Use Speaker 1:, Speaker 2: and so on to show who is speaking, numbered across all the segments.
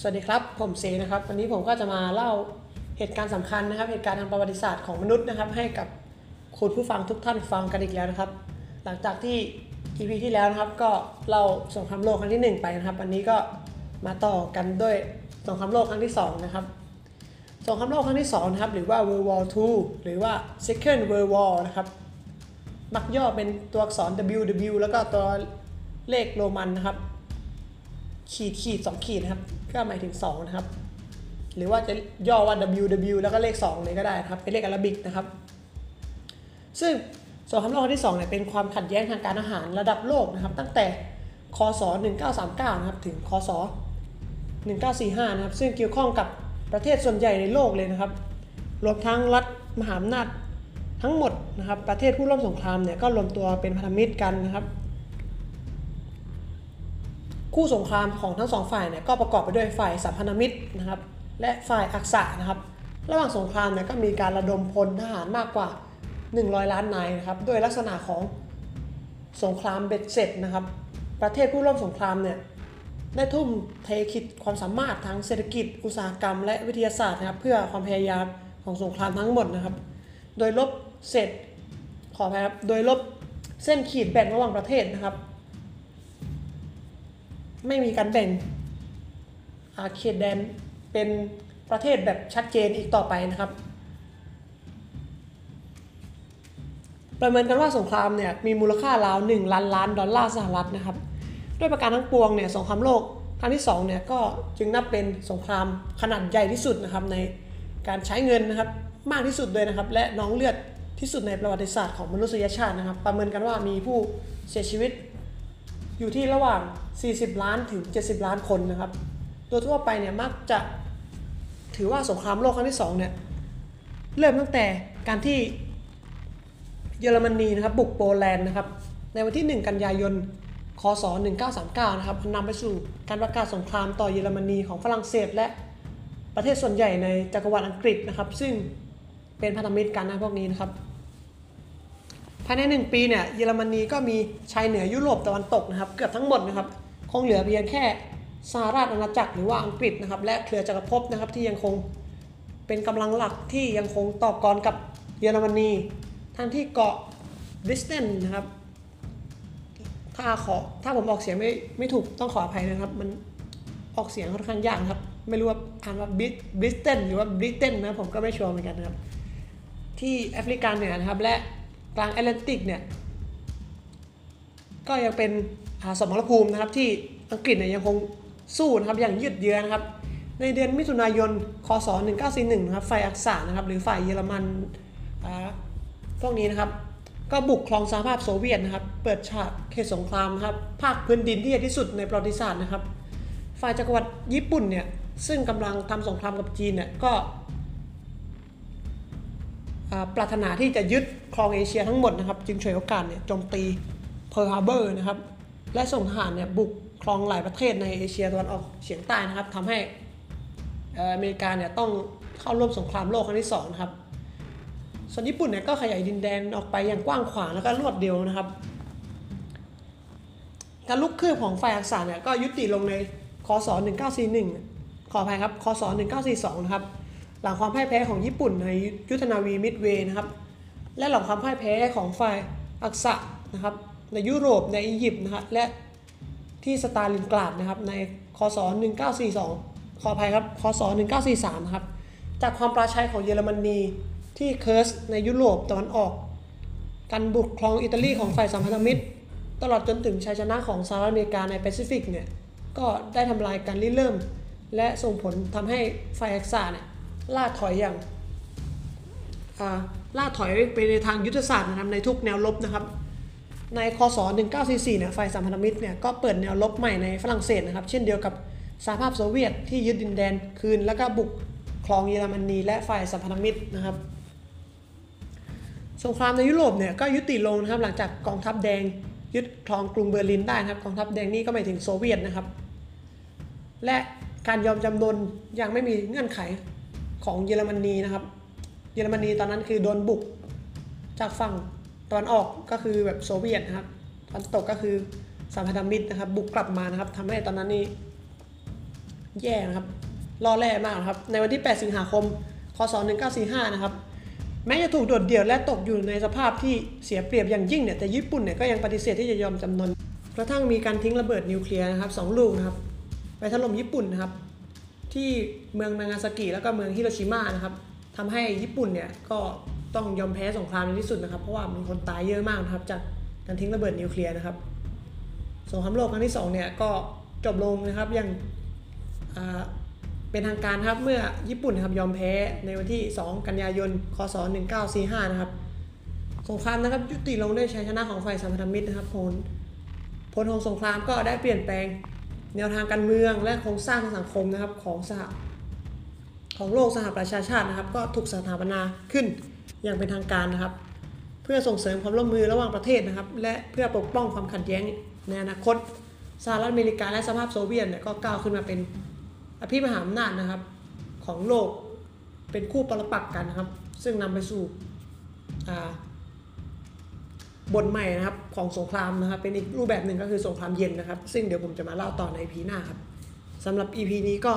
Speaker 1: สวัสดีครับ ผมเสนะครับ วันนี้ผมก็จะมาเล่าเหตุการณ์สำคัญนะครับ เหตุการณ์ทางประวัติศาสตร์ของมนุษย์นะครับ ให้กับคุณผู้ฟังทุกท่านฟังกันอีกแล้วนะครับ หลังจากที่ EP ที่แล้วนะครับ ก็เล่าสงครามโลกครั้งที่ 1 ไปนะครับ วันนี้ก็มาต่อกันด้วยสงครามโลกครั้งที่ 2 นะครับสงครามโลกครั้งที่2นะครับ หรือว่า World War II หรือว่า Second World War นะครับ มักย่อเป็นตัวอักษร WW แล้วก็ตัวเลขโรมันนะครับ ขีดขีดสองขีดนะครับ ก็หมายถึง 2 นะครับ หรือว่าจะย่อว่า WW แล้วก็เลข 2 เลยก็ได้นะครับ เป็นเลขอาราบิกนะครับ ซึ่งสงครามโลกครั้งที่2เนี่ยเป็นความขัดแย้งทางการอาหารระดับโลกนะครับ ตั้งแต่คศ 1939 นะครับ ถึงคศ 1945 นะครับ ซึ่งเกี่ยวข้องกับประเทศส่วนใหญ่ในโลกเลยนะครับ รวมทั้งรัฐมหาอำนาจทั้งหมดนะครับ ประเทศผู้ร่วมสงครามเนี่ยก็รวมตัวเป็นพันธมิตรกันนะครับ คู่สงครามของทั้งสองฝ่ายเนี่ยก็ประกอบไปด้วยฝ่ายสัมพันธมิตรนะครับและฝ่ายอักษะนะครับระหว่างสงครามเนี่ยก็มีการระดมพลทหารมากกว่า 100 ล้านนายนะครับด้วยลักษณะของสงครามเบ็ดเสร็จนะครับ ประเทศผู้ร่วมสงครามเนี่ยได้ทุ่มเทขีดความสามารถทางเศรษฐกิจ อุตสาหกรรม และวิทยาศาสตร์นะครับเพื่อความพยายามของสงครามทั้งหมดนะครับ โดยลบเสร็จขออภัยครับโดยลบเส้นขีดแบ่งระหว่างประเทศนะครับ ไม่มีการแบ่งอาเขตแดนเป็นประเทศแบบชัดเจนอีกต่อไปนะครับ ประเมินกันว่าสงครามเนี่ยมีมูลค่าราว1ล้านล้านดอลลาร์สหรัฐนะครับ ด้วยประการทั้งปวงเนี่ยสงครามโลกครั้งที่2เนี่ยก็จึงนับเป็นสงครามขนาดใหญ่ที่สุดนะครับในการใช้เงินนะครับมากที่สุดเลยนะครับ และน้องเลือดที่สุดในประวัติศาสตร์ของมนุษยชาตินะครับ ประเมินกันว่ามีผู้เสียชีวิต อยู่ที่ระหว่าง 40 ล้านถึง 70 ล้านคนนะครับ โดยทั่วไปเนี่ยมักจะถือว่าสงครามโลกครั้งที่2เนี่ยเริ่มตั้งแต่การที่เยอรมนีนะครับบุกโปแลนด์นะครับในวันที่ 1 กันยายน คศ 1939 นะครับนำไปสู่การประกาศสงครามต่อเยอรมนีของฝรั่งเศสและประเทศส่วนใหญ่ในจักรวรรดิอังกฤษนะครับ ซึ่งเป็นพันธมิตรกันนะพวกนี้นะครับ ภายใน 1 ปีเนี่ยเยอรมนีก็มีชายเหนือยุโรปตะวันตกนะครับ เกือบทั้งหมดนะครับ คงเหลือเพียงแค่สหราชอาณาจักรหรือว่าอังกฤษนะครับ และเครือจักรภพนะครับที่ยังคงเป็นกำลังหลักที่ยังคงต่อกรกับเยอรมนีทั้งที่เกาะบริสเตนนะครับ ถ้าขอถ้าผมออกเสียงไม่ไม่ถูกต้องขออภัยนะครับ มันออกเสียงค่อนข้างยากครับ ไม่รู้ว่าอ่านว่าบริสเตนหรือว่าบริเตนนะผมก็ไม่ชัวร์เหมือนกันนะครับ ที่แอฟริกาเหนือนะครับและ กลางแอตแลนติกเนี่ยก็ยังเป็นอาสมรภูมินะครับที่อังกฤษเนี่ยยังคงสู้นะครับอย่างยืดเยื้อนะครับ ในเดือนมิถุนายน คศ 1941 นะครับฝ่ายอักษะนะครับหรือฝ่ายเยอรมันพวกนี้นะครับ ก็บุกครองสหภาพโซเวียตนะครับ เปิดฉากเขตสงครามครับ ภาคพื้นดินที่ใหญ่ที่สุดในประวัติศาสตร์นะครับ ฝ่ายจักรวรรดิญี่ปุ่นเนี่ยซึ่งกำลังทำสงครามกับจีนเนี่ยก็ ปรารถนาที่จะยึดครองเอเชียทั้งหมดนะครับจึงฉวยโอกาสเนี่ยโจมตีเพิร์ฮาร์เบอร์นะครับและส่งทหารเนี่ยบุกครองหลายประเทศในเอเชียตะวันออกเฉียงใต้นะครับทำให้อเมริกาเนี่ยต้องเข้าร่วมสงครามโลกครั้งที่สองนะครับส่วนญี่ปุ่นเนี่ยก็ขยายดินแดนออกไปอย่างกว้างขวางแล้วก็รวดเดียวนะครับ การลุกคืบของฝ่ายอักษะเนี่ยก็ยุติลงในคศ1941ขออภัยครับคศ1942นะครับ หลังความพ่ายแพ้ของญี่ปุ่นในยุทธนาวีมิดเวย์นะครับ และหลังความพ่ายแพ้ของฝ่ายอักษะนะครับ ในยุโรปในอียิปต์นะครับและที่สตาลินกราดนะครับในคศ 1942 ขออภัยครับคศ 1943 นะครับ จากความปราชัยของเยอรมนีที่เคิร์สในยุโรปตะวันออก การบุกครองอิตาลีของฝ่ายสัมพันธมิตร ตลอดจนถึงชัยชนะของสหรัฐอเมริกาในแปซิฟิกเนี่ย ก็ได้ทำลายการริเริ่ม และส่งผลทำให้ฝ่ายอักษะเนี่ย ล่าถอยอย่างล่าถอยไปในทางยุทธศาสตร์นะครับในทุกแนวรบนะครับ ในคศ1944เนี่ยฝ่ายสัมพันธมิตรเนี่ยก็เปิดแนวรบใหม่ในฝรั่งเศสนะครับ เช่นเดียวกับสหภาพโซเวียตที่ยึดดินแดนคืน แล้วก็บุกครองเยอรมนีและฝ่ายสัมพันธมิตรนะครับ สงครามในยุโรปเนี่ยก็ยุติลงนะครับหลังจากกองทัพแดงยึดครองกรุงเบอร์ลินได้นะครับกองทัพแดงนี่ก็หมายถึงโซเวียตนะครับ และการยอมจำนนยังไม่มีเงื่อนไข ของเยอรมนีนะครับ เยอรมนีตอนนั้นคือโดนบุกจากฝั่งตอนออกก็คือแบบโซเวียตนะครับตอนตกก็คือสัมพันธมิตรนะครับ บุกกลับมานะครับทำให้ตอนนั้นนี่แย่นะครับล่อแร่มากครับ ในวันที่ 8 สิงหาคมคศ1945 นะครับ แม้จะถูกโดดเดี่ยวและตกอยู่ในสภาพที่เสียเปรียบอย่างยิ่งเนี่ย แต่ญี่ปุ่นเนี่ยก็ยังปฏิเสธที่จะยอมจำนน กระทั่งมีการทิ้งระเบิดนิวเคลียร์นะครับสองลูกนะครับ ไปถล่มญี่ปุ่นนะครับ ที่เมืองนางาซากิแล้วก็เมืองฮิโรชิมานะครับทำให้ญี่ปุ่นเนี่ยก็ต้องยอมแพ้สงครามในที่สุดนะครับ เพราะว่ามีคนตายเยอะมากนะครับ จากการทิ้งระเบิดนิวเคลียร์นะครับสงครามโลกครั้งที่สองเนี่ยก็จบลงนะครับอย่างเป็นทางการครับเมื่อญี่ปุ่นนครับยอมแพ้ในวันที่ 2 กันยายน คศ 1945 นะครับสงครามนะครับยุติลงด้วยชัยชนะของฝ่ายสัมพันธมิตรนะครับผลผลของสงครามก็ได้เปลี่ยนแปลง แนวทางการเมืองและโครงสร้างทางสังคมนะครับของสหของโลกสหประชาชาตินะครับ ก็ถูกสถาปนาขึ้นอย่างเป็นทางการนะครับ เพื่อส่งเสริมความร่วมมือระหว่างประเทศนะครับ และเพื่อปกป้องความขัดแย้งในอนาคตสหรัฐอเมริกาและสหภาพโซเวียตเนี่ยก็ก้าวขึ้นมาเป็นอภิมหาอำนาจนะครับของโลกเป็นคู่ปรปักษ์กันนะครับ ซึ่งนำไปสู่อ่า บทใหม่นะครับของสงครามนะครับเป็นอีกรูปแบบหนึ่งก็คือสงครามเย็นนะครับ ซึ่งเดี๋ยวผมจะมาเล่าต่อในพีหน้าครับสำหรับ EP นี้ก็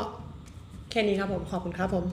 Speaker 1: แค่นี้ครับผมขอบคุณครับผม